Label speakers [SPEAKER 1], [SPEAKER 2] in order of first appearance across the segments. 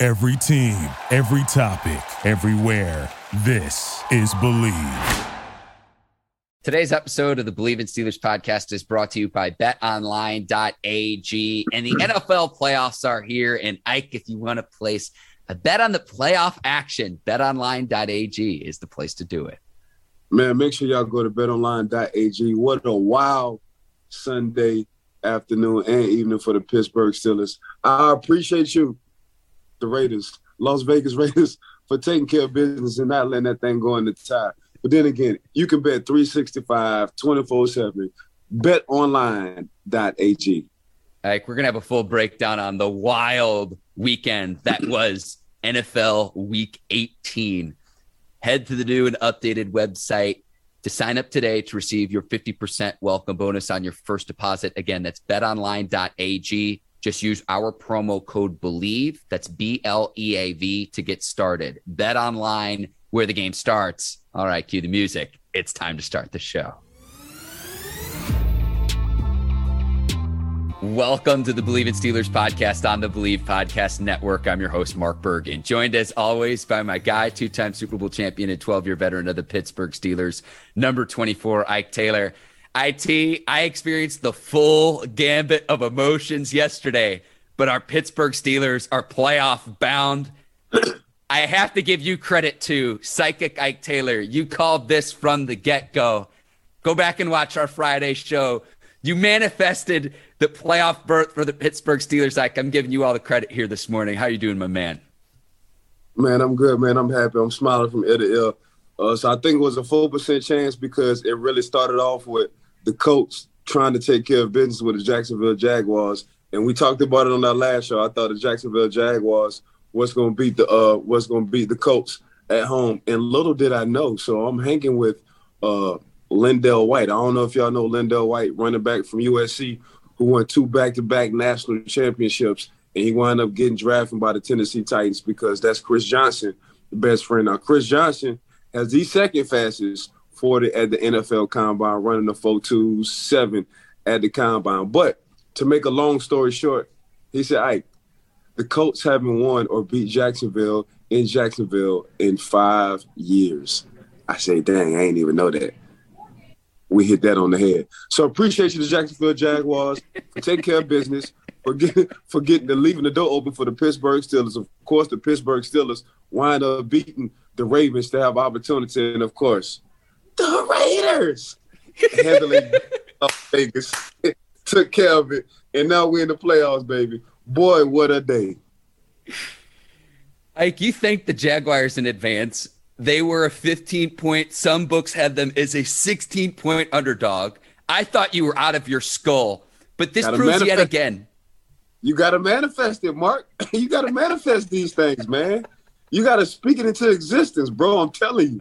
[SPEAKER 1] Every team, every topic, everywhere. This is Bleav.
[SPEAKER 2] Today's episode of the Bleav in Steelers podcast is brought to you by betonline.ag. And the NFL playoffs are here. And Ike, if you want to place a bet on the playoff action, betonline.ag is the place to do it.
[SPEAKER 3] Man, make sure y'all go to betonline.ag. What a wild Sunday afternoon and evening for the Pittsburgh Steelers. I appreciate you the Raiders, Las Vegas Raiders, for taking care of business and not letting that thing go in the tie. But then again, you can bet 365, 24 7. BetOnline.ag.
[SPEAKER 2] Like we're gonna have a full breakdown on the wild weekend that was NFL Week 18. Head to the new and updated website to sign up today to receive your 50% welcome bonus on your first deposit. Again, that's betonline.ag. Just use our promo code BLEAV. That's B L E A V to get started. Bet online where the game starts. All right, cue the music. It's time to start the show. Welcome to the Bleav in Steelers podcast on the Bleav Podcast Network. I'm your host, Mark Bergen, joined as always by my guy, two time Super Bowl champion and 12 year veteran of the Pittsburgh Steelers, number 24, Ike Taylor. IT, I experienced the full gambit of emotions yesterday, but our Pittsburgh Steelers are playoff bound. I have to give you credit to Psychic Ike Taylor. You called this from the get go. Go back and watch our Friday show. You manifested the playoff berth for the Pittsburgh Steelers. Ike, I'm giving you all the credit here this morning. How you doing, my man?
[SPEAKER 3] Man, I'm good, man. I'm happy. I'm smiling from ear to ear. Uh, so I think it was a four percent chance because it really started off with the coach trying to take care of business with the Jacksonville Jaguars. And we talked about it on our last show. I thought the Jacksonville Jaguars was going to beat the uh was going to beat the Colts at home. And little did I know. So I'm hanging with uh LenDale White. I don't know if y'all know LenDale White, running back from USC, who won two back-to-back national championships, and he wound up getting drafted by the Tennessee Titans because that's Chris Johnson, the best friend. Now Chris Johnson has the second fastest 40 at the NFL Combine, running the 4.27 at the Combine. But to make a long story short, he said, Ike, the Colts haven't won or beat Jacksonville in Jacksonville in five years. I say, dang, I ain't even know that. We hit that on the head. So appreciate you, the Jacksonville Jaguars, for taking care of business, for getting, for getting the leaving the door open for the Pittsburgh Steelers. Of course, the Pittsburgh Steelers wind up beating the Ravens to have opportunity, and of course, the Raiders handling Vegas took care of it, and now we're in the playoffs, baby. Boy, what a day!
[SPEAKER 2] Ike, you thank the Jaguars in advance. They were a 15 point. Some books had them as a 16 point underdog. I thought you were out of your skull, but this proves manifest- yet again.
[SPEAKER 3] You got to manifest it, Mark. you got to manifest these things, man. You got to speak it into existence, bro. I'm telling you.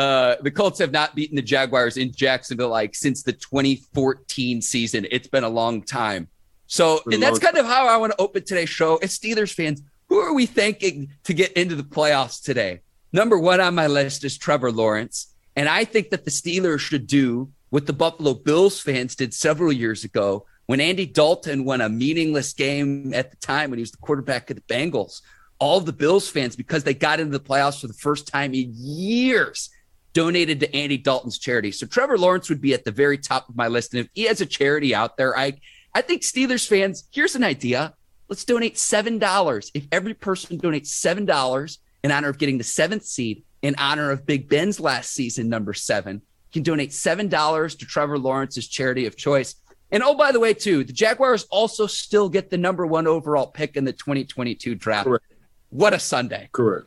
[SPEAKER 2] Uh, the Colts have not beaten the Jaguars in Jacksonville like since the 2014 season. It's been a long time. So, and that's kind of how I want to open today's show. As Steelers fans, who are we thanking to get into the playoffs today? Number one on my list is Trevor Lawrence. And I think that the Steelers should do what the Buffalo Bills fans did several years ago when Andy Dalton won a meaningless game at the time when he was the quarterback of the Bengals. All the Bills fans, because they got into the playoffs for the first time in years, donated to Andy Dalton's charity. So Trevor Lawrence would be at the very top of my list. And if he has a charity out there, I I think Steelers fans, here's an idea. Let's donate $7. If every person donates $7 in honor of getting the seventh seed, in honor of Big Ben's last season, number seven, you can donate $7 to Trevor Lawrence's charity of choice. And oh, by the way, too, the Jaguars also still get the number one overall pick in the 2022 draft. Correct. What a Sunday.
[SPEAKER 3] Correct.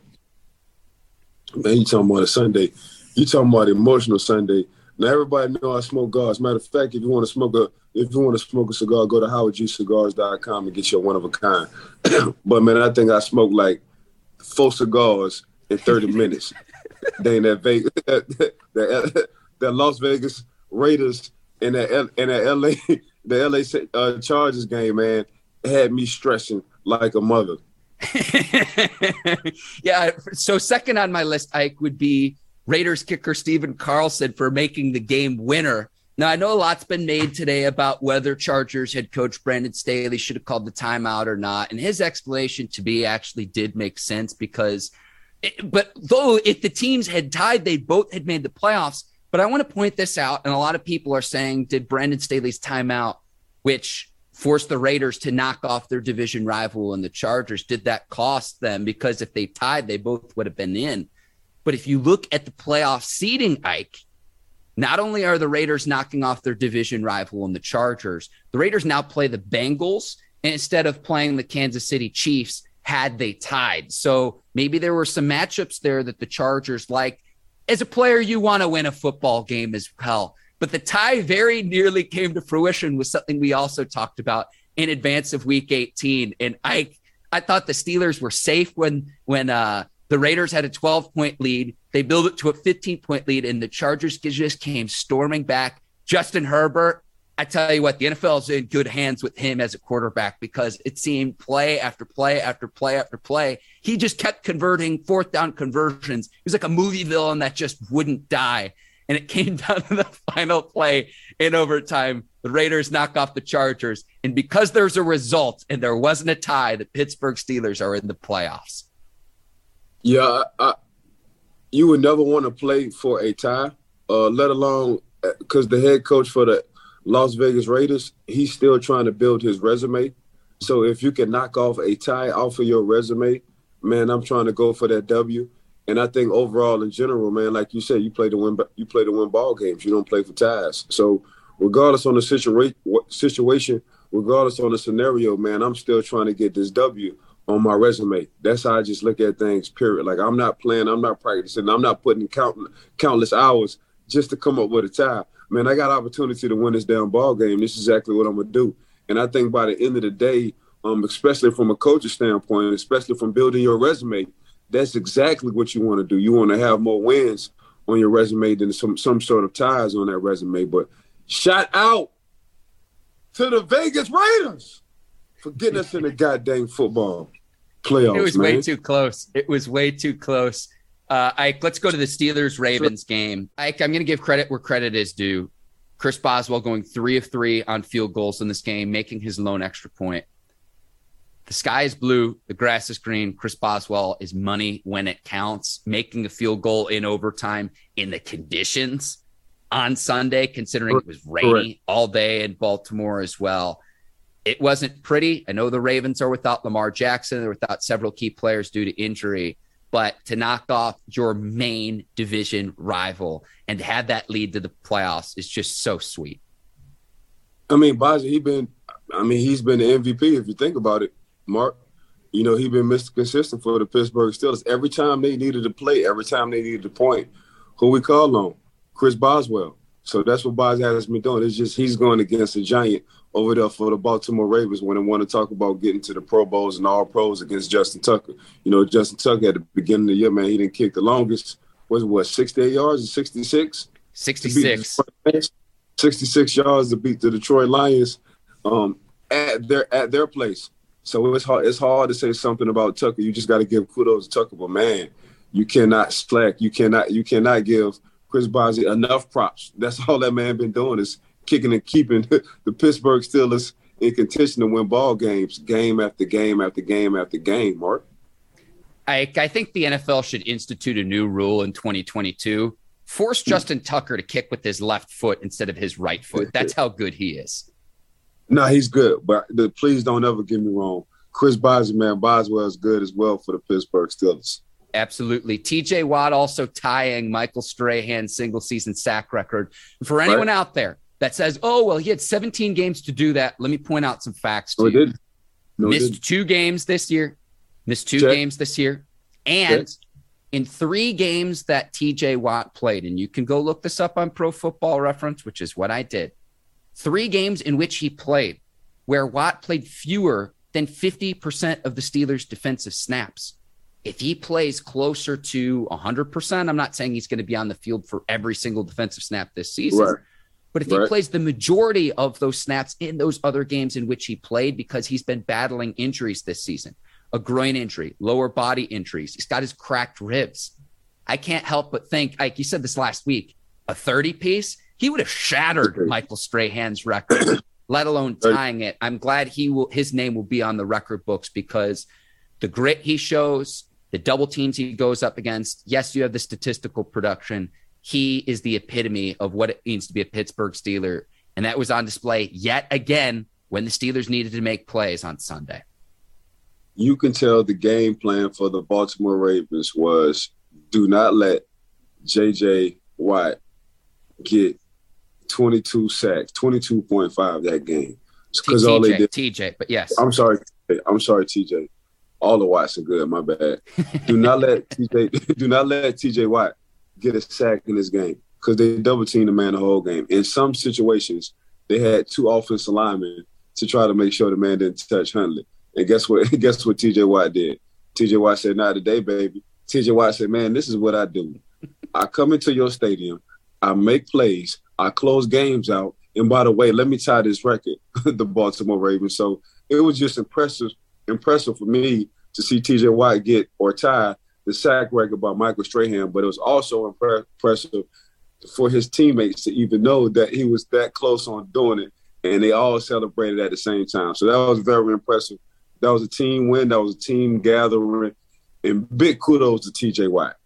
[SPEAKER 3] Man, you talking about a Sunday. You talking about emotional Sunday. Now everybody know I smoke cigars. Matter of fact, if you want to smoke a if you want to smoke a cigar, go to howardgcigars.com and get your one of a kind. but man, I think I smoked like four cigars in 30 minutes. Then that Vegas, that, that, that Las Vegas Raiders and that and that LA the LA uh, Chargers game, man, had me stressing like a mother.
[SPEAKER 2] yeah. So second on my list, Ike would be Raiders kicker Stephen Carlson for making the game winner. Now I know a lot's been made today about whether Chargers head coach Brandon Staley should have called the timeout or not, and his explanation to me actually did make sense because, it, but though if the teams had tied, they both had made the playoffs. But I want to point this out, and a lot of people are saying, did Brandon Staley's timeout, which forced the Raiders to knock off their division rival and the Chargers, did that cost them? Because if they tied, they both would have been in. But if you look at the playoff seeding, Ike, not only are the Raiders knocking off their division rival and the Chargers, the Raiders now play the Bengals instead of playing the Kansas City Chiefs had they tied. So maybe there were some matchups there that the Chargers liked as a player, you want to win a football game as well. But the tie very nearly came to fruition was something we also talked about in advance of week 18. And I I thought the Steelers were safe when when uh, the Raiders had a 12 point lead. They built it to a 15 point lead, and the Chargers just came storming back. Justin Herbert I tell you what, the NFL is in good hands with him as a quarterback because it seemed play after play after play after play. He just kept converting fourth down conversions. He was like a movie villain that just wouldn't die. And it came down to the final play in overtime. The Raiders knock off the Chargers. And because there's a result and there wasn't a tie, the Pittsburgh Steelers are in the playoffs.
[SPEAKER 3] Yeah, I, you would never want to play for a tie, uh, let alone because uh, the head coach for the Las Vegas Raiders, he's still trying to build his resume. So if you can knock off a tie off of your resume, man, I'm trying to go for that W. And I think overall, in general, man, like you said, you play to win. You play to win ball games. You don't play for ties. So regardless on the situation, situation, regardless on the scenario, man, I'm still trying to get this W on my resume. That's how I just look at things. Period. Like I'm not playing. I'm not practicing. I'm not putting count, countless hours just to come up with a tie man, I got opportunity to win this damn ball game. This is exactly what I'm gonna do. And I think by the end of the day, um, especially from a coach's standpoint, especially from building your resume, that's exactly what you want to do. You want to have more wins on your resume than some some sort of ties on that resume. But shout out to the Vegas Raiders for getting us in the goddamn football playoffs.
[SPEAKER 2] It was
[SPEAKER 3] man.
[SPEAKER 2] way too close. It was way too close. Uh, Ike, let's go to the Steelers Ravens game. Ike, I'm going to give credit where credit is due. Chris Boswell going three of three on field goals in this game, making his lone extra point. The sky is blue, the grass is green. Chris Boswell is money when it counts, making a field goal in overtime in the conditions on Sunday, considering it was rainy all day in Baltimore as well. It wasn't pretty. I know the Ravens are without Lamar Jackson, they're without several key players due to injury but to knock off your main division rival and have that lead to the playoffs is just so sweet.
[SPEAKER 3] I mean, Baja, he been, I mean, he's been the MVP if you think about it, Mark. You know, he's been Mr. Consistent for the Pittsburgh Steelers. Every time they needed to play, every time they needed to point, who we call on? Chris Boswell. So that's what Boz has been doing. It's just he's going against a giant over there for the Baltimore Ravens when they want to talk about getting to the Pro Bowls and all pros against Justin Tucker. You know, Justin Tucker at the beginning of the year, man, he didn't kick the longest. Was it what, 68 yards or 66?
[SPEAKER 2] 66.
[SPEAKER 3] 66 yards to beat the Detroit Lions um, at their at their place. So it's hard it's hard to say something about Tucker. You just got to give kudos to Tucker, but man, you cannot slack. You cannot you cannot give Chris Boswell enough props. That's all that man been doing is kicking and keeping the Pittsburgh Steelers in contention to win ball games, game after game after game after game. Mark,
[SPEAKER 2] I, I think the NFL should institute a new rule in 2022. Force hmm. Justin Tucker to kick with his left foot instead of his right foot. That's how good he is.
[SPEAKER 3] No, he's good, but the, please don't ever get me wrong. Chris Boswell, man, Boswell is good as well for the Pittsburgh Steelers.
[SPEAKER 2] Absolutely. TJ Watt also tying Michael Strahan's single season sack record. For anyone right. out there that says, oh, well, he had 17 games to do that. Let me point out some facts to no, you. No, missed two games this year, missed two Check. games this year. And Check. in three games that TJ Watt played, and you can go look this up on Pro Football Reference, which is what I did. three games in which he played, where Watt played fewer than 50% of the Steelers' defensive snaps. If he plays closer to 100%, I'm not saying he's going to be on the field for every single defensive snap this season. Right. But if right. he plays the majority of those snaps in those other games in which he played, because he's been battling injuries this season, a groin injury, lower body injuries, he's got his cracked ribs. I can't help but think, like you said this last week, a 30 piece, he would have shattered Michael Strahan's record, let alone tying it. I'm glad he will his name will be on the record books because the grit he shows, the double teams he goes up against. Yes, you have the statistical production. He is the epitome of what it means to be a Pittsburgh Steeler. And that was on display yet again when the Steelers needed to make plays on Sunday.
[SPEAKER 3] You can tell the game plan for the Baltimore Ravens was do not let JJ Watt get 22 sacks, 22.5 that game.
[SPEAKER 2] Because all they did TJ, but yes.
[SPEAKER 3] I'm sorry. I'm sorry, TJ. All the Watts are good. My bad. do not let TJ. Do not let TJ Watt get a sack in this game because they double teamed the man the whole game. In some situations, they had two offensive linemen to try to make sure the man didn't touch Huntley. And guess what? guess what? TJ Watt did. TJ Watt said, "Not today, baby." TJ Watt said, "Man, this is what I do. I come into your stadium. I make plays. I close games out. And by the way, let me tie this record, the Baltimore Ravens. So it was just impressive, impressive for me to see TJ Watt get or tie the sack record by Michael Strahan. But it was also impressive for his teammates to even know that he was that close on doing it. And they all celebrated at the same time. So that was very impressive. That was a team win. That was a team gathering. And big kudos to TJ Watt.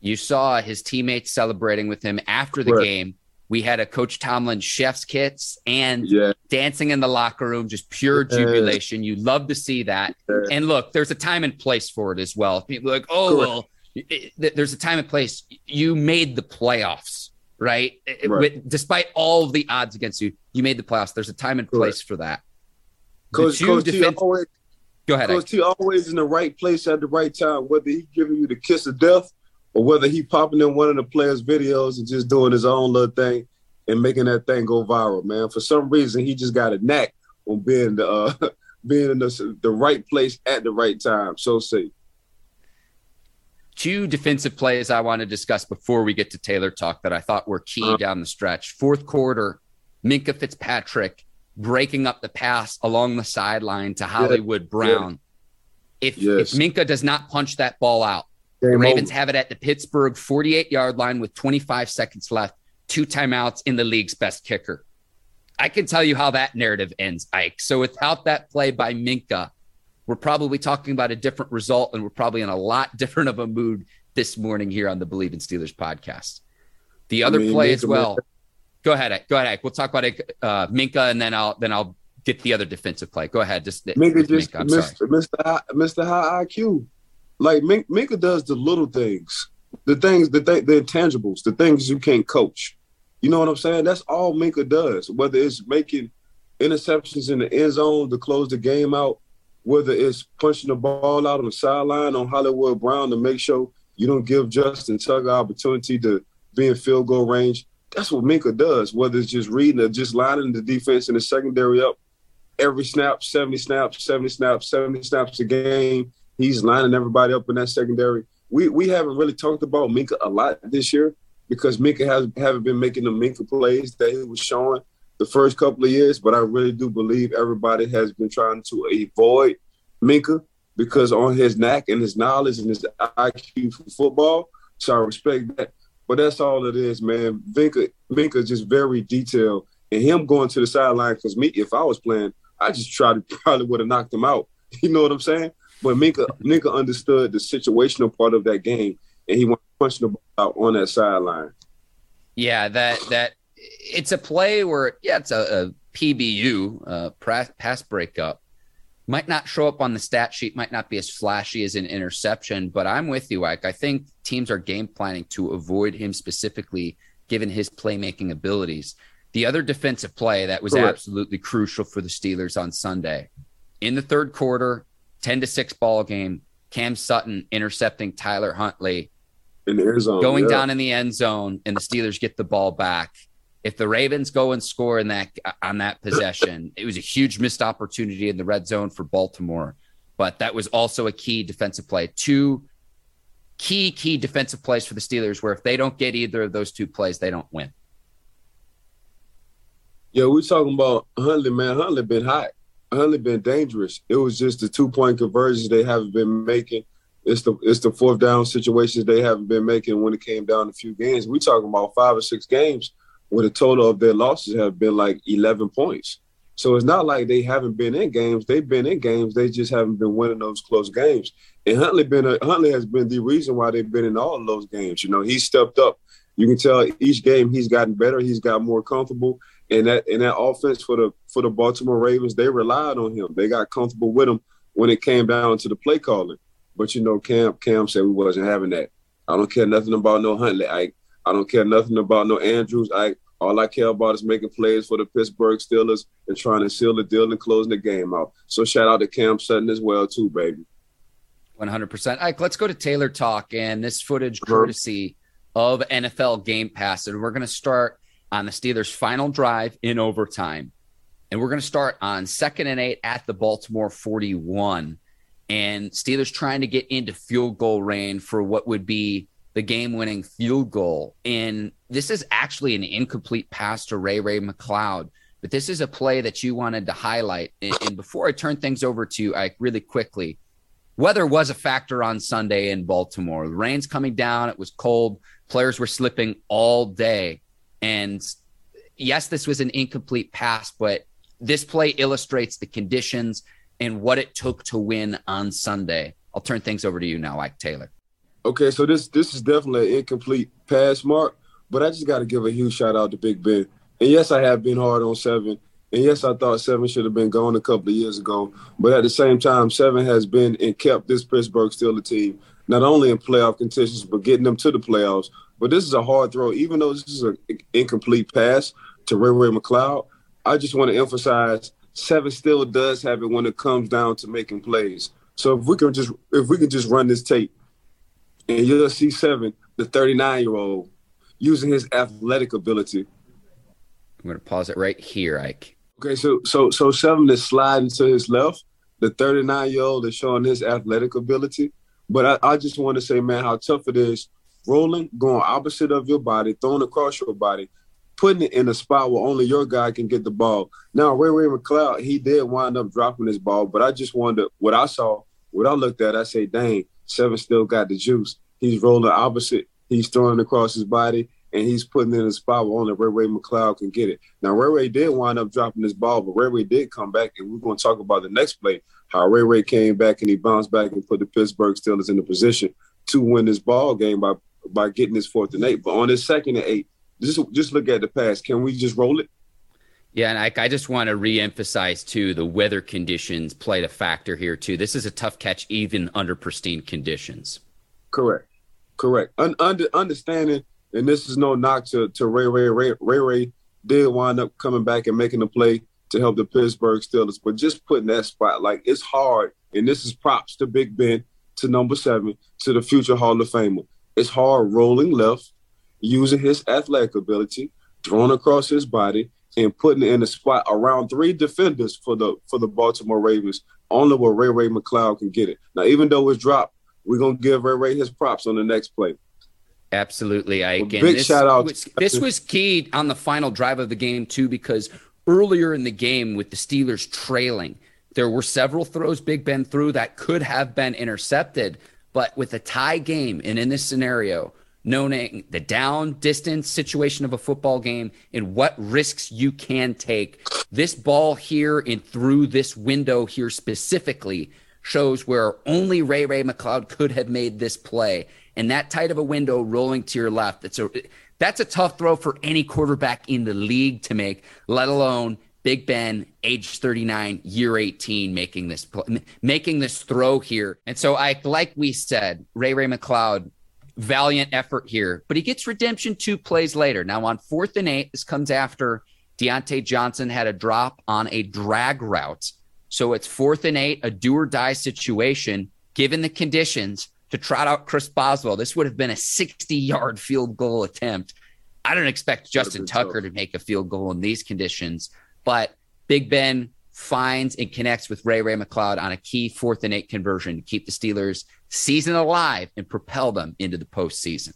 [SPEAKER 2] You saw his teammates celebrating with him after the right. game. We had a Coach Tomlin chef's kits and yeah. dancing in the locker room, just pure jubilation. You love to see that. And look, there's a time and place for it as well. People like, oh, Correct. well, it, there's a time and place. You made the playoffs, right? right. With, despite all of the odds against you, you made the playoffs. There's a time and place for that.
[SPEAKER 3] Coach, Coach defense- always,
[SPEAKER 2] Go ahead.
[SPEAKER 3] Coach T always in the right place at the right time, whether he's giving you the kiss of death or whether he popping in one of the players' videos and just doing his own little thing and making that thing go viral, man. For some reason, he just got a knack on being the uh, being in the, the right place at the right time. So say.
[SPEAKER 2] Two defensive plays I want to discuss before we get to Taylor talk that I thought were key uh, down the stretch. Fourth quarter, Minkah Fitzpatrick breaking up the pass along the sideline to Hollywood yeah, Brown. Yeah. If, yes. if Minkah does not punch that ball out, the Ravens have it at the Pittsburgh 48 yard line with 25 seconds left, two timeouts in the league's best kicker. I can tell you how that narrative ends, Ike. So without that play by Minkah, we're probably talking about a different result and we're probably in a lot different of a mood this morning here on the Bleav in Steelers podcast. The other I mean, play as well. Go ahead, Ike. Go ahead, Ike. We'll talk about uh, Minkah and then I'll then I'll get the other defensive play. Go ahead. Just
[SPEAKER 3] Minkah just Minkah, missed, missed, the, missed the high IQ. Like Mink, Minkah does the little things, the things, the th- the intangibles, the things you can't coach. You know what I'm saying? That's all Minkah does. Whether it's making interceptions in the end zone to close the game out, whether it's punching the ball out on the sideline on Hollywood Brown to make sure you don't give Justin Tucker an opportunity to be in field goal range. That's what Minkah does. Whether it's just reading or just lining the defense in the secondary up every snap, 70 snaps, 70 snaps, 70 snaps a game, He's lining everybody up in that secondary. We we haven't really talked about Minkah a lot this year because Minkah has haven't been making the Minkah plays that he was showing the first couple of years. But I really do believe everybody has been trying to avoid Minkah because on his knack and his knowledge and his IQ for football. So I respect that. But that's all it is, man. Minka Minkah just very detailed. And him going to the sideline, because me, if I was playing, I just tried to probably would have knocked him out. You know what I'm saying? But Minkah, Minkah understood the situational part of that game, and he went punching the ball out on that sideline.
[SPEAKER 2] Yeah, that that it's a play where yeah, it's a, a PBU uh, pass breakup. Might not show up on the stat sheet, might not be as flashy as an interception, but I'm with you, Ike. I think teams are game planning to avoid him specifically, given his playmaking abilities. The other defensive play that was Correct. absolutely crucial for the Steelers on Sunday in the third quarter, 10 to 6 ball game. Cam Sutton intercepting Tyler Huntley
[SPEAKER 3] in the end zone,
[SPEAKER 2] going yeah. down in the end zone, and the Steelers get the ball back. If the Ravens go and score in that on that possession, it was a huge missed opportunity in the red zone for Baltimore. But that was also a key defensive play. Two key, key defensive plays for the Steelers, where if they don't get either of those two plays, they don't win.
[SPEAKER 3] Yeah, we're talking about Huntley, man. Huntley been hot. Huntley been dangerous. It was just the two point conversions they haven't been making. It's the it's the fourth down situations they haven't been making when it came down a few games. We talking about five or six games where the total of their losses have been like eleven points. So it's not like they haven't been in games. They've been in games. They just haven't been winning those close games. And Huntley been a, Huntley has been the reason why they've been in all those games. You know, he stepped up. You can tell each game he's gotten better. He's got more comfortable. And that and that offense for the for the Baltimore Ravens, they relied on him. They got comfortable with him when it came down to the play calling. But you know, Cam Cam said we wasn't having that. I don't care nothing about no Huntley. I I don't care nothing about no Andrews. I all I care about is making plays for the Pittsburgh Steelers and trying to seal the deal and closing the game out. So shout out to Cam Sutton as well too, baby.
[SPEAKER 2] 100%. Ike, let's go to Taylor Talk and this footage uh-huh. courtesy of NFL Game Pass. And we're going to start on the Steelers' final drive in overtime. And we're going to start on second and eight at the Baltimore 41. And Steelers trying to get into field goal range for what would be the game winning field goal. And this is actually an incomplete pass to Ray Ray McCloud. But this is a play that you wanted to highlight. And, and before I turn things over to you, Ike, really quickly, weather was a factor on Sunday in Baltimore. The rain's coming down. It was cold. Players were slipping all day. And yes, this was an incomplete pass, but this play illustrates the conditions and what it took to win on Sunday. I'll turn things over to you now, Ike Taylor.
[SPEAKER 3] Okay, so this this is definitely an incomplete pass, Mark. But I just got to give a huge shout out to Big Ben. And yes, I have been hard on seven. And yes, I thought seven should have been gone a couple of years ago. But at the same time, seven has been and kept this Pittsburgh Steelers team not only in playoff contentions but getting them to the playoffs. But this is a hard throw, even though this is an incomplete pass to Ray Ray McCloud. I just want to emphasize seven still does have it when it comes down to making plays. So if we can just if we can just run this tape, and you'll see seven, the 39 year old, using his athletic ability.
[SPEAKER 2] I'm going to pause it right here, Ike.
[SPEAKER 3] Okay, so so so seven is sliding to his left. The 39 year old is showing his athletic ability. But I, I just want to say, man, how tough it is rolling, going opposite of your body, throwing across your body, putting it in a spot where only your guy can get the ball. Now, Ray Ray McCloud, he did wind up dropping his ball, but I just wonder what I saw, what I looked at, I say, dang, Seven still got the juice. He's rolling opposite. He's throwing across his body, and he's putting in a spot where only Ray Ray McCloud can get it. Now, Ray Ray did wind up dropping this ball, but Ray Ray did come back, and we're going to talk about the next play, how Ray Ray came back and he bounced back and put the Pittsburgh Steelers in the position to win this ball game by by getting this fourth and eight. But on this second and eight, just just look at the pass. Can we just roll it?
[SPEAKER 2] Yeah, and I, I just want to reemphasize too the weather conditions played a factor here too. This is a tough catch even under pristine conditions.
[SPEAKER 3] Correct, correct. Un- under, understanding, and this is no knock to to Ray Ray Ray Ray Ray did wind up coming back and making the play to help the Pittsburgh Steelers, but just putting that spot like it's hard, and this is props to Big Ben, to number seven, to the future Hall of Famer. It's hard rolling left, using his athletic ability, throwing across his body, and putting in a spot around three defenders for the for the Baltimore Ravens, only where Ray Ray McCloud can get it. Now, even though it's dropped, we're gonna give Ray Ray his props on the next play.
[SPEAKER 2] Absolutely, Ike. Well, big this shout out. Was, this was key on the final drive of the game too, because earlier in the game with the Steelers trailing, there were several throws Big Ben threw that could have been intercepted, but with a tie game and in this scenario, knowing the down distance situation of a football game and what risks you can take. This ball here and through this window here specifically shows where only Ray Ray McCloud could have made this play. And that tight of a window rolling to your left, that's a that's a tough throw for any quarterback in the league to make, let alone Big Ben, age 39, year 18, making this making this throw here. And so I like we said, Ray Ray McCloud valiant effort here, but he gets redemption two plays later. Now on fourth and eight, this comes after Diontae Johnson had a drop on a drag route. So it's fourth and eight, a do or die situation, given the conditions to trot out Chris Boswell. This would have been a 60 yard field goal attempt. I don't expect Justin Tucker tough. to make a field goal in these conditions, but Big Ben finds and connects with Ray Ray McCloud on a key fourth and eight conversion to keep the Steelers season alive and propel them into the postseason.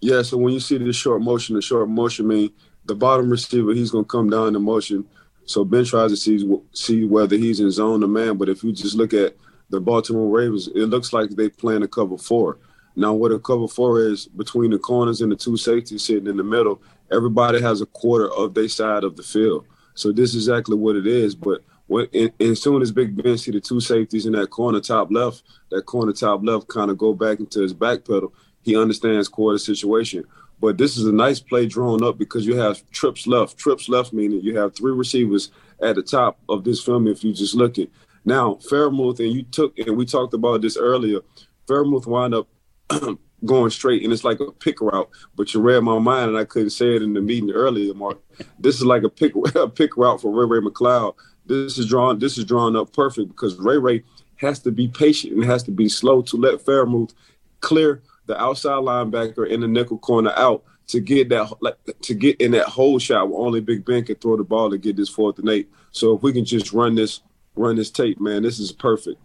[SPEAKER 3] Yeah, so when you see the short motion, the short motion mean the bottom receiver, he's going to come down in motion. So Ben tries to see see whether he's in zone or man. But if you just look at the Baltimore Ravens, it looks like they plan a cover four. Now, what a cover four is between the corners and the two safeties sitting in the middle, everybody has a quarter of their side of the field. So this is exactly what it is. But when, and, soon as Big Ben see the two safeties in that corner top left, that corner top left kind of go back into his back pedal. He understands quarter situation. But this is a nice play drawn up because you have trips left. Trips left meaning you have three receivers at the top of this film if you just look at. Now, Freiermuth, and you took, and we talked about this earlier, Freiermuth wound up going straight, and it's like a pick route. But you read my mind, and I couldn't say it in the meeting earlier, Mark. This is like a pick a pick route for Ray Ray McCloud. This is drawn. This is drawn up perfect because Ray Ray has to be patient and has to be slow to let Freiermuth clear the outside linebacker in the nickel corner out to get that like to get in that hole shot where only Big Ben can throw the ball to get this fourth and eight. So if we can just run this run this tape, man, this is perfect.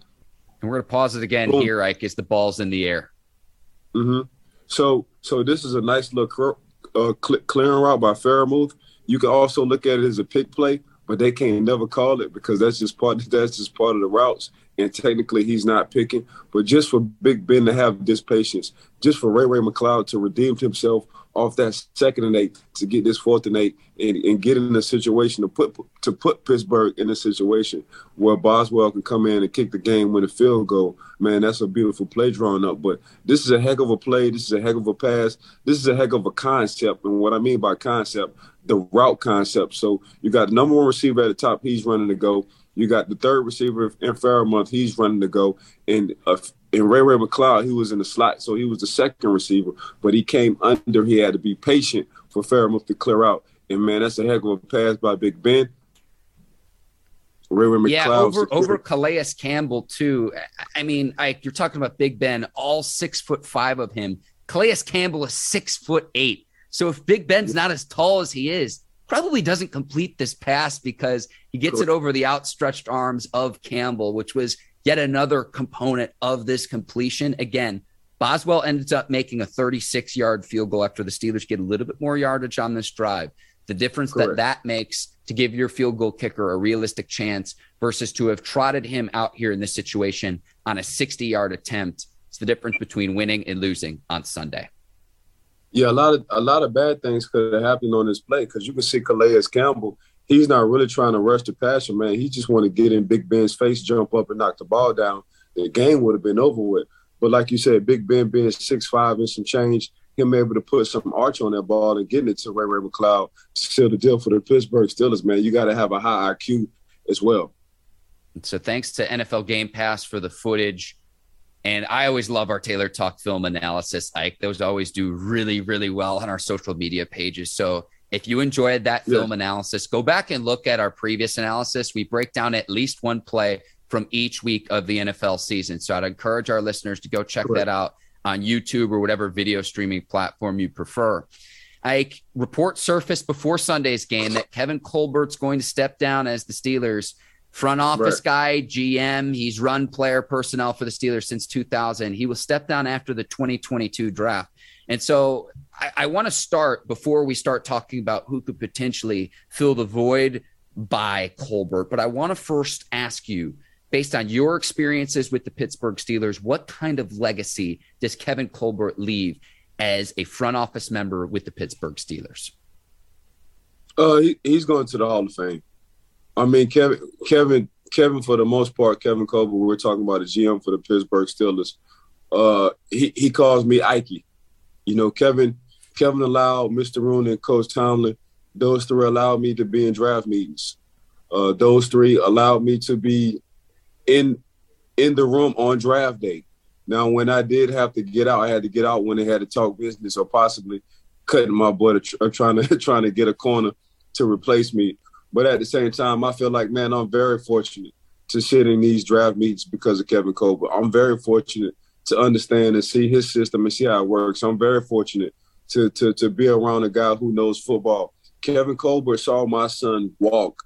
[SPEAKER 2] And we're gonna pause it again Boom. here, Ike, as the ball's in the air.
[SPEAKER 3] Mm-hmm. So so this is a nice little uh, clearing route by Freiermuth. You can also look at it as a pick play, but they can't never call it because that's just part that's just part of the routes. And technically, he's not picking. But just for Big Ben to have this patience, just for Ray Ray McCloud to redeem himself off that second and eight to get this fourth and eight and, and get in a situation to put to put Pittsburgh in a situation where Boswell can come in and kick the game with a field goal. Man, that's a beautiful play drawn up. But this is a heck of a play. This is a heck of a pass. This is a heck of a concept. And what I mean by concept, the route concept. So you got the number one receiver at the top. He's running to go. You got the third receiver in Freiermuth. He's running to go. And uh, and Ray Ray McCloud, he was in the slot, so he was the second receiver, but he came under. He had to be patient for Freiermuth to clear out. And man, that's a heck of a pass by Big Ben.
[SPEAKER 2] Ray Ray McCloud. Yeah, over over Calais Campbell too. I mean, I, you're talking about Big Ben, all six foot five of him. Calais Campbell is six foot eight. So if Big Ben's not as tall as he is, probably doesn't complete this pass because he gets it over the outstretched arms of Campbell, which was yet another component of this completion. Again, Boswell ends up making a 36 yard field goal after the Steelers get a little bit more yardage on this drive. The difference Correct. that that makes to give your field goal kicker a realistic chance versus to have trotted him out here in this situation on a 60 yard attempt. It's the difference between winning and losing on Sunday.
[SPEAKER 3] Yeah, a lot of a lot of bad things could have happened on this play because you can see Calais Campbell he's not really trying to rush the passer, man. He just want to get in Big Ben's face, jump up, and knock the ball down. The game would have been over with. But like you said, Big Ben being six five and some change, him able to put some arch on that ball and getting it to Ray Ray to seal the deal for the Pittsburgh Steelers, man. You got to have a high IQ as well.
[SPEAKER 2] So thanks to NFL Game Pass for the footage. And I always love our Taylor Talk film analysis. Ike, those always do really, really well on our social media pages. So if you enjoyed that film yeah. analysis, go back and look at our previous analysis. We break down at least one play from each week of the NFL season. So I'd encourage our listeners to go check that out on YouTube or whatever video streaming platform you prefer. I report surfaced before Sunday's game that Kevin Colbert's going to step down as the Steelers front office right. guy, GM. He's run player personnel for the Steelers since 2000. He will step down after the 2022 draft. And so I, I want to start before we start talking about who could potentially fill the void by Colbert. But I want to first ask you, based on your experiences with the Pittsburgh Steelers, what kind of legacy does Kevin Colbert leave as a front office member with the Pittsburgh Steelers?
[SPEAKER 3] Uh, he, he's going to the Hall of Fame. I mean, Kevin, Kevin, Kevin, for the most part, Kevin Colbert. We're talking about a GM for the Pittsburgh Steelers. Uh, he he calls me Ike. You know, Kevin Kevin allowed Mr. Rooney and Coach Tomlin, those three allowed me to be in draft meetings. Uh, those three allowed me to be in in the room on draft day. Now, when I did have to get out, I had to get out when they had to talk business or possibly cutting my butt or, trying to trying to get a corner to replace me. But at the same time, I feel like, man, I'm very fortunate to sit in these draft meetings because of Kevin Colbert. I'm very fortunate to understand and see his system and see how it works. I'm very fortunate to to to be around a guy who knows football. Kevin Colbert saw my son walk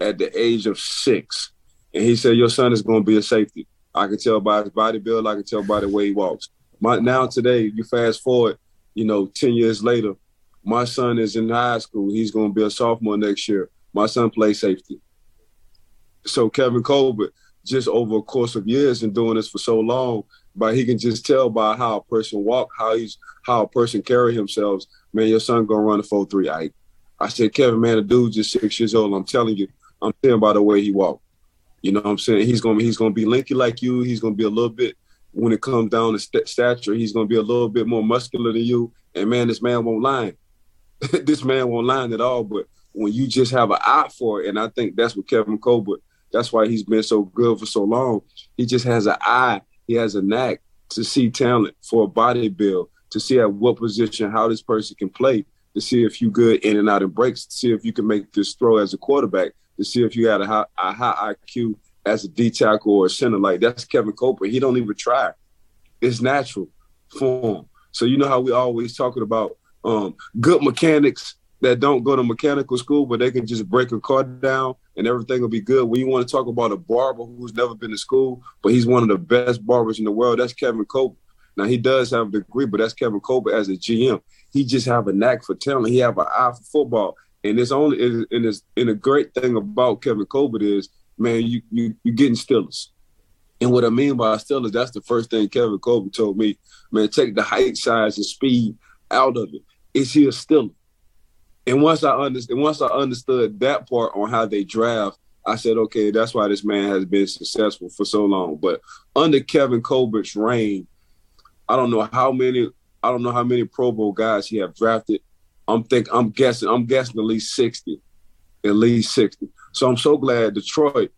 [SPEAKER 3] at the age of six, and he said, "Your son is going to be a safety." I can tell by his body build. I can tell by the way he walks. My, now today, you fast forward, you know, ten years later, my son is in high school. He's going to be a sophomore next year. My son plays safety. So Kevin Colbert, just over a course of years and doing this for so long, but he can just tell by how a person walk, how he's how a person carry himself. Man, your son gonna run a four three. I, I said, Kevin, man, the dude's just six years old. I'm telling you, I'm saying by the way he walk. You know what I'm saying? He's gonna he's gonna be linky like you. He's gonna be a little bit when it comes down to st- stature. He's gonna be a little bit more muscular than you. And man, this man won't lie. this man won't lie at all. But when you just have an eye for it, and I think that's what Kevin Colbert. That's why he's been so good for so long. He just has an eye. He has a knack to see talent for a body build, to see at what position how this person can play, to see if you good in and out and breaks, to see if you can make this throw as a quarterback, to see if you had a high, a high IQ as a D tackle or a center. Like that's Kevin Colbert. He don't even try. It's natural for him. So you know how we always talking about um, good mechanics that don't go to mechanical school, but they can just break a car down and everything will be good. When you want to talk about a barber who's never been to school, but he's one of the best barbers in the world, that's Kevin Colbert. Now he does have a degree, but that's Kevin Colbert as a GM. He just have a knack for talent. He have an eye for football, and it's only and it's and the great thing about Kevin Colbert is, man, you you you getting Steelers. And what I mean by Steelers, that's the first thing Kevin Colbert told me. Man, take the height, size, and speed out of it. Is he a Steeler? And once I understood, once I understood that part on how they draft, I said, okay, that's why this man has been successful for so long. But under Kevin Colbert's reign, I don't know how many, I don't know how many Pro Bowl guys he have drafted. I'm think I'm guessing, I'm guessing at least 60. At least 60. So I'm so glad Detroit.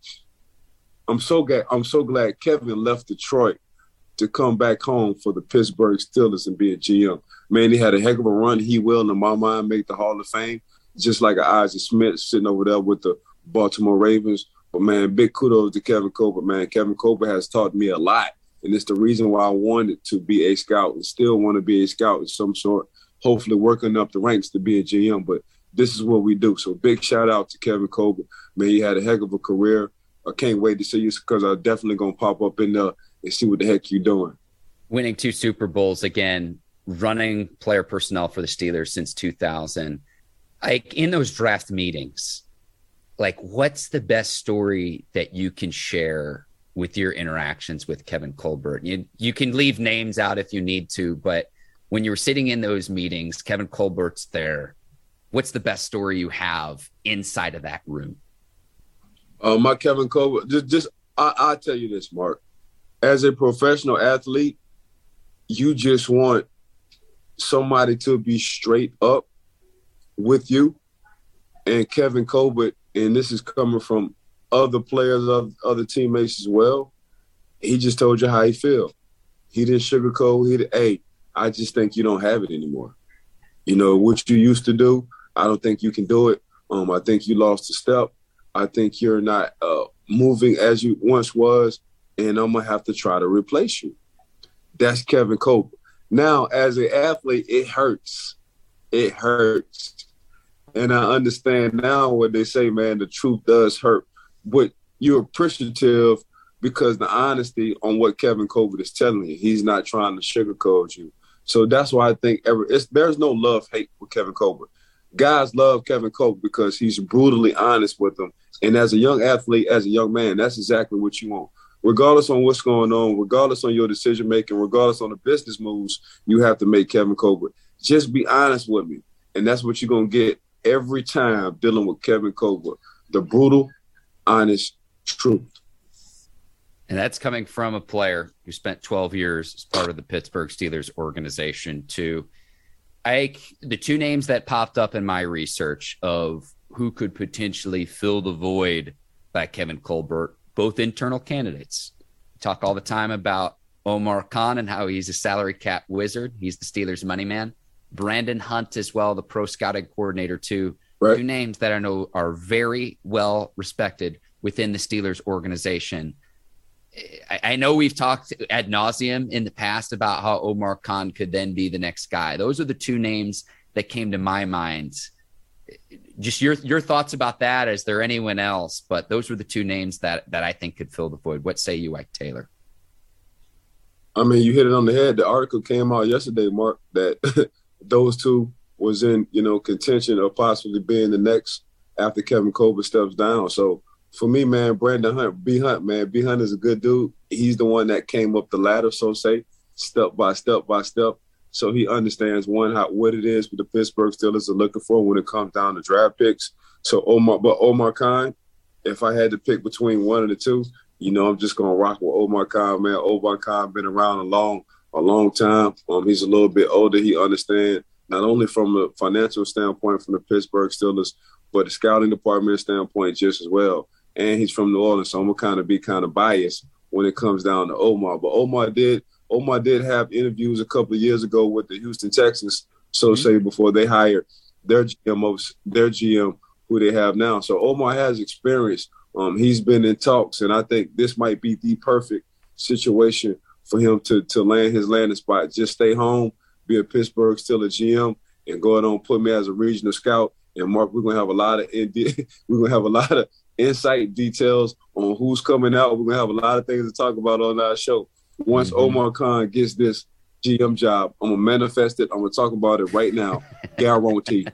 [SPEAKER 3] I'm so glad I'm so glad Kevin left Detroit to come back home for the Pittsburgh Steelers and be a GM. Man, he had a heck of a run. He will, in my mind, make the Hall of Fame, just like Isaac Smith sitting over there with the Baltimore Ravens. But man, big kudos to Kevin Colbert. Man, Kevin Colbert has taught me a lot, and it's the reason why I wanted to be a scout and still want to be a scout of some sort. Hopefully, working up the ranks to be a GM. But this is what we do. So big shout out to Kevin Colbert. Man, he had a heck of a career. I can't wait to see you because I'm definitely gonna pop up in there and see what the heck you're doing.
[SPEAKER 2] Winning two Super Bowls again, running player personnel for the Steelers since 2000. Like in those draft meetings, like what's the best story that you can share with your interactions with Kevin Colbert? You you can leave names out if you need to, but when you're sitting in those meetings, Kevin Colbert's there. What's the best story you have inside of that room?
[SPEAKER 3] Uh, my Kevin Colbert, just, just I, I'll tell you this, Mark as a professional athlete, you just want somebody to be straight up with you. And Kevin Colbert, and this is coming from other players other teammates as well. He just told you how he feel. He didn't sugarcoat. He, hey, I just think you don't have it anymore. You know what you used to do. I don't think you can do it. Um, I think you lost a step. I think you're not uh, moving as you once was and I'm gonna have to try to replace you. That's Kevin Colbert. Now, as an athlete, it hurts. It hurts. And I understand now what they say, man, the truth does hurt. But you're appreciative because the honesty on what Kevin Colbert is telling you. He's not trying to sugarcoat you. So that's why I think ever there's no love hate with Kevin Colbert. Guys love Kevin Colbert because he's brutally honest with them. And as a young athlete, as a young man, that's exactly what you want regardless on what's going on, regardless on your decision making, regardless on the business moves you have to make, Kevin Colbert. Just be honest with me, and that's what you're gonna get every time dealing with Kevin Colbert. The brutal, honest truth.
[SPEAKER 2] And that's coming from a player who spent 12 years as part of the Pittsburgh Steelers organization. To Ike, the two names that popped up in my research of who could potentially fill the void by Kevin Colbert both internal candidates. We talk all the time about Omar Khan and how he's a salary cap wizard. He's the Steelers' money man. Brandon Hunt as well, the pro scouting coordinator too. Right. Two names that I know are very well respected within the Steelers organization. I know we've talked ad nauseum in the past about how Omar Khan could then be the next guy. Those are the two names that came to my mind. Just your your thoughts about that. Is there anyone else? But those were the two names that that I think could fill the void. What say you, Ike Taylor?
[SPEAKER 3] I mean, you hit it on the head. The article came out yesterday, Mark, that those two was in you know contention of possibly being the next after Kevin Colbert steps down. So for me, man, Brandon Hunt, B Hunt, man, B Hunt is a good dude. He's the one that came up the ladder, so say, step by step by step. So he understands one how what it is what the Pittsburgh Steelers are looking for when it comes down to draft picks. So Omar, but Omar Khan, if I had to pick between one of the two, you know, I'm just gonna rock with Omar Khan, man. Omar Khan been around a long, a long time. Um, he's a little bit older. He understands not only from a financial standpoint from the Pittsburgh Steelers, but the scouting department standpoint just as well and he's from New Orleans, so I'm gonna kind of be kind of biased when it comes down to Omar. But Omar did Omar did have interviews a couple of years ago with the Houston Texans, so mm-hmm. say before they hired their GM their GM who they have now. So Omar has experience. Um, he's been in talks, and I think this might be the perfect situation for him to to land his landing spot. Just stay home, be a Pittsburgh Steeler GM, and go on put me as a regional scout. And Mark, we're gonna have a lot of we're gonna have a lot of insight details on who's coming out. We're gonna have a lot of things to talk about on our show. Once mm-hmm. Omar Khan gets this GM job, I'm gonna manifest it. I'm gonna talk about it right now. Guarantee.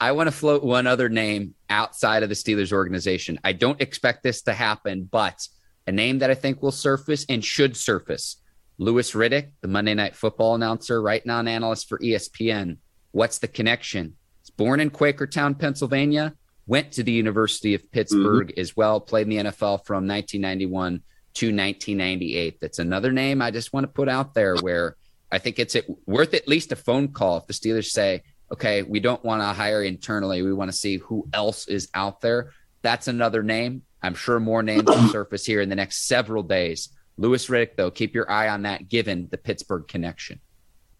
[SPEAKER 2] I want to float one other name outside of the Steelers organization. I don't expect this to happen, but a name that I think will surface and should surface. Louis Riddick, the Monday Night Football announcer, right now an analyst for ESPN. What's the connection? He's born in Quakertown, Pennsylvania went to the University of Pittsburgh mm-hmm. as well, played in the NFL from 1991 to 1998. That's another name I just want to put out there where I think it's worth at least a phone call if the Steelers say, okay, we don't want to hire internally. We want to see who else is out there. That's another name. I'm sure more names will surface here in the next several days. Louis Riddick, though, keep your eye on that given the Pittsburgh connection.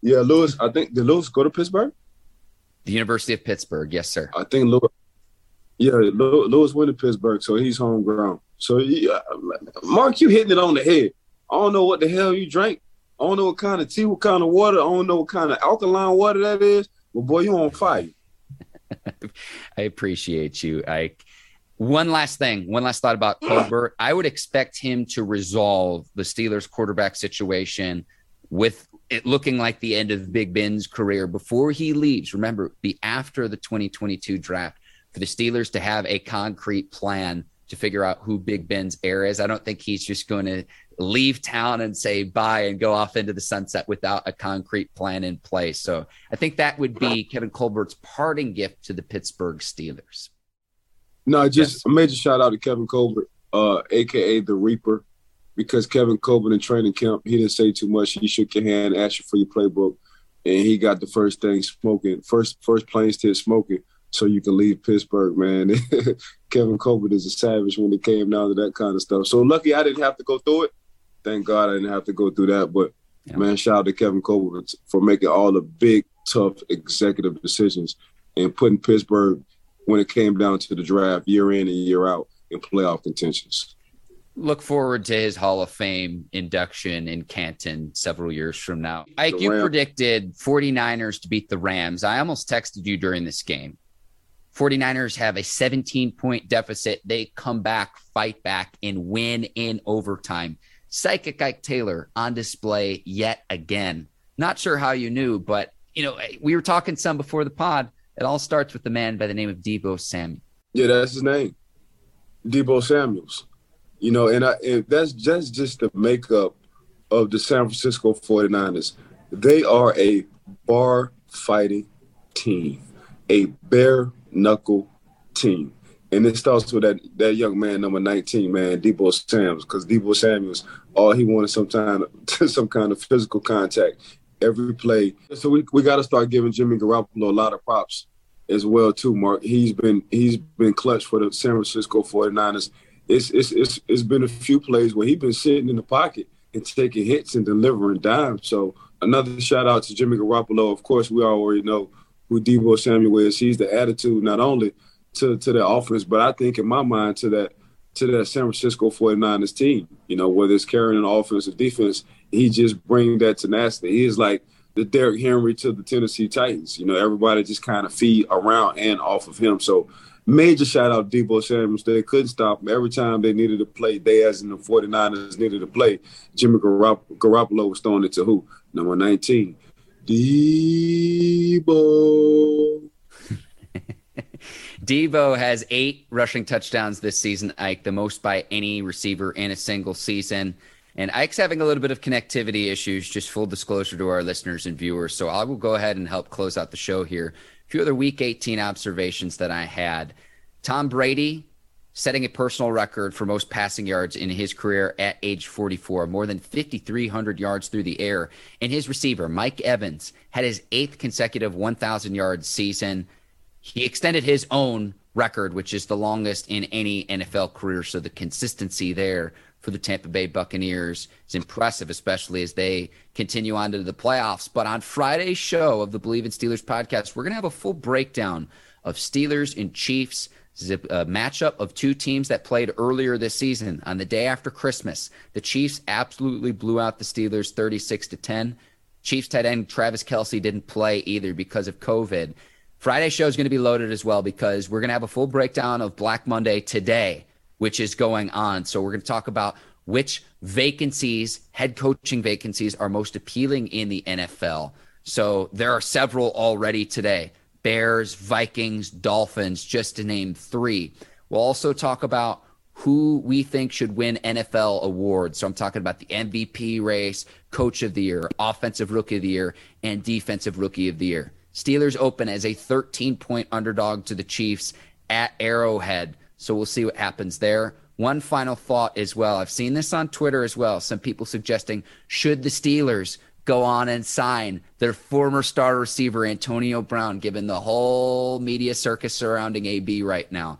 [SPEAKER 3] Yeah, Louis, I think did Louis go to Pittsburgh?
[SPEAKER 2] The University of Pittsburgh, yes, sir.
[SPEAKER 3] I think Louis yeah, Louis went to Pittsburgh, so he's homegrown. So, yeah, uh, Mark, you hitting it on the head. I don't know what the hell you drank. I don't know what kind of tea, what kind of water. I don't know what kind of alkaline water that is. But boy, you on fire.
[SPEAKER 2] I appreciate you. I one last thing, one last thought about Colbert. I would expect him to resolve the Steelers quarterback situation with it looking like the end of Big Ben's career before he leaves. Remember, be after the 2022 draft for the Steelers to have a concrete plan to figure out who Big Ben's heir is. I don't think he's just going to leave town and say bye and go off into the sunset without a concrete plan in place. So I think that would be Kevin Colbert's parting gift to the Pittsburgh Steelers.
[SPEAKER 3] No, just yes. a major shout out to Kevin Colbert, uh, aka the Reaper, because Kevin Colbert in training camp, he didn't say too much. He shook your hand, asked you for your playbook, and he got the first thing smoking, first first planes to smoking so you can leave Pittsburgh, man. Kevin Colbert is a savage when it came down to that kind of stuff. So lucky I didn't have to go through it. Thank God I didn't have to go through that. But yeah. man, shout out to Kevin Colbert for making all the big, tough executive decisions and putting Pittsburgh when it came down to the draft year in and year out in playoff contentions.
[SPEAKER 2] Look forward to his Hall of Fame induction in Canton several years from now. Ike, you predicted 49ers to beat the Rams. I almost texted you during this game 49ers have a 17 point deficit. They come back, fight back, and win in overtime. Psychic Ike Taylor on display yet again. Not sure how you knew, but you know, we were talking some before the pod. It all starts with the man by the name of Deebo Samuel.
[SPEAKER 3] Yeah, that's his name. Deebo Samuels. You know, and, I, and that's just just the makeup of the San Francisco 49ers. They are a bar fighting team, a bare knuckle team. And it starts with that that young man, number 19, man, Deebo Samuels, because Deebo Samuels, all he wanted some of some kind of physical contact every play. So we, we got to start giving Jimmy Garoppolo a lot of props as well too, Mark. He's been he's been clutch for the San Francisco 49ers. It's it's it's, it's been a few plays where he's been sitting in the pocket and taking hits and delivering dimes. So another shout out to Jimmy Garoppolo. Of course, we already know who Deebo Samuel is. He's the attitude not only to to the offense, but I think in my mind to that to that San Francisco 49ers team. You know, whether it's carrying an offense or defense, he just bring that tenacity. He is like the Derrick Henry to the Tennessee Titans. You know, everybody just kind of feed around and off of him. So major shout out Deebo Samuels. They couldn't stop him. Every time they needed to play, they as in the 49ers needed to play, Jimmy Garopp- Garoppolo was throwing it to who? Number 19. Deebo.
[SPEAKER 2] Deebo has eight rushing touchdowns this season, Ike, the most by any receiver in a single season. And Ike's having a little bit of connectivity issues, just full disclosure to our listeners and viewers. So I will go ahead and help close out the show here. A few other week 18 observations that I had. Tom Brady setting a personal record for most passing yards in his career at age 44, more than 5,300 yards through the air. And his receiver, Mike Evans, had his eighth consecutive 1,000 yard season. He extended his own record, which is the longest in any NFL career. So the consistency there for the Tampa Bay Buccaneers is impressive, especially as they continue on to the playoffs. But on Friday's show of the Bleav in Steelers podcast, we're going to have a full breakdown of Steelers and Chiefs this is a, a, matchup of two teams that played earlier this season on the day after Christmas. The Chiefs absolutely blew out the Steelers 36 to 10. Chiefs tight end Travis Kelce didn't play either because of COVID. Friday show is going to be loaded as well because we're going to have a full breakdown of Black Monday today, which is going on. So we're going to talk about which vacancies, head coaching vacancies, are most appealing in the NFL. So there are several already today. Bears, Vikings, Dolphins, just to name three. We'll also talk about who we think should win NFL awards. So I'm talking about the MVP race, Coach of the Year, Offensive Rookie of the Year, and Defensive Rookie of the Year. Steelers open as a 13 point underdog to the Chiefs at Arrowhead. So we'll see what happens there. One final thought as well. I've seen this on Twitter as well. Some people suggesting should the Steelers go on and sign their former star receiver, Antonio Brown, given the whole media circus surrounding AB right now.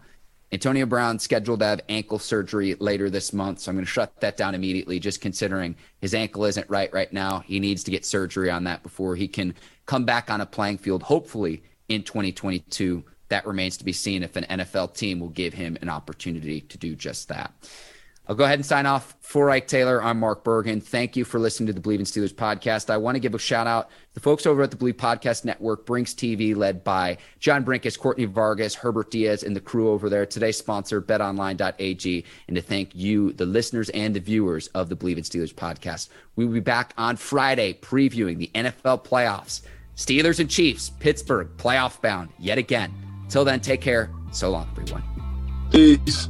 [SPEAKER 2] Antonio Brown scheduled to have ankle surgery later this month, so I'm going to shut that down immediately. Just considering his ankle isn't right right now, he needs to get surgery on that before he can come back on a playing field. Hopefully in 2022, that remains to be seen if an NFL team will give him an opportunity to do just that. I'll go ahead and sign off for Ike Taylor. I'm Mark Bergen. Thank you for listening to the Bleav in Steelers podcast. I want to give a shout out to the folks over at the Bleav Podcast Network, Brinks TV, led by John Brinkus, Courtney Vargas, Herbert Diaz, and the crew over there. Today's sponsor, betonline.ag, and to thank you, the listeners and the viewers of the Bleav in Steelers podcast. We will be back on Friday previewing the NFL playoffs. Steelers and Chiefs, Pittsburgh, playoff bound yet again. Till then, take care. So long, everyone.
[SPEAKER 3] Peace.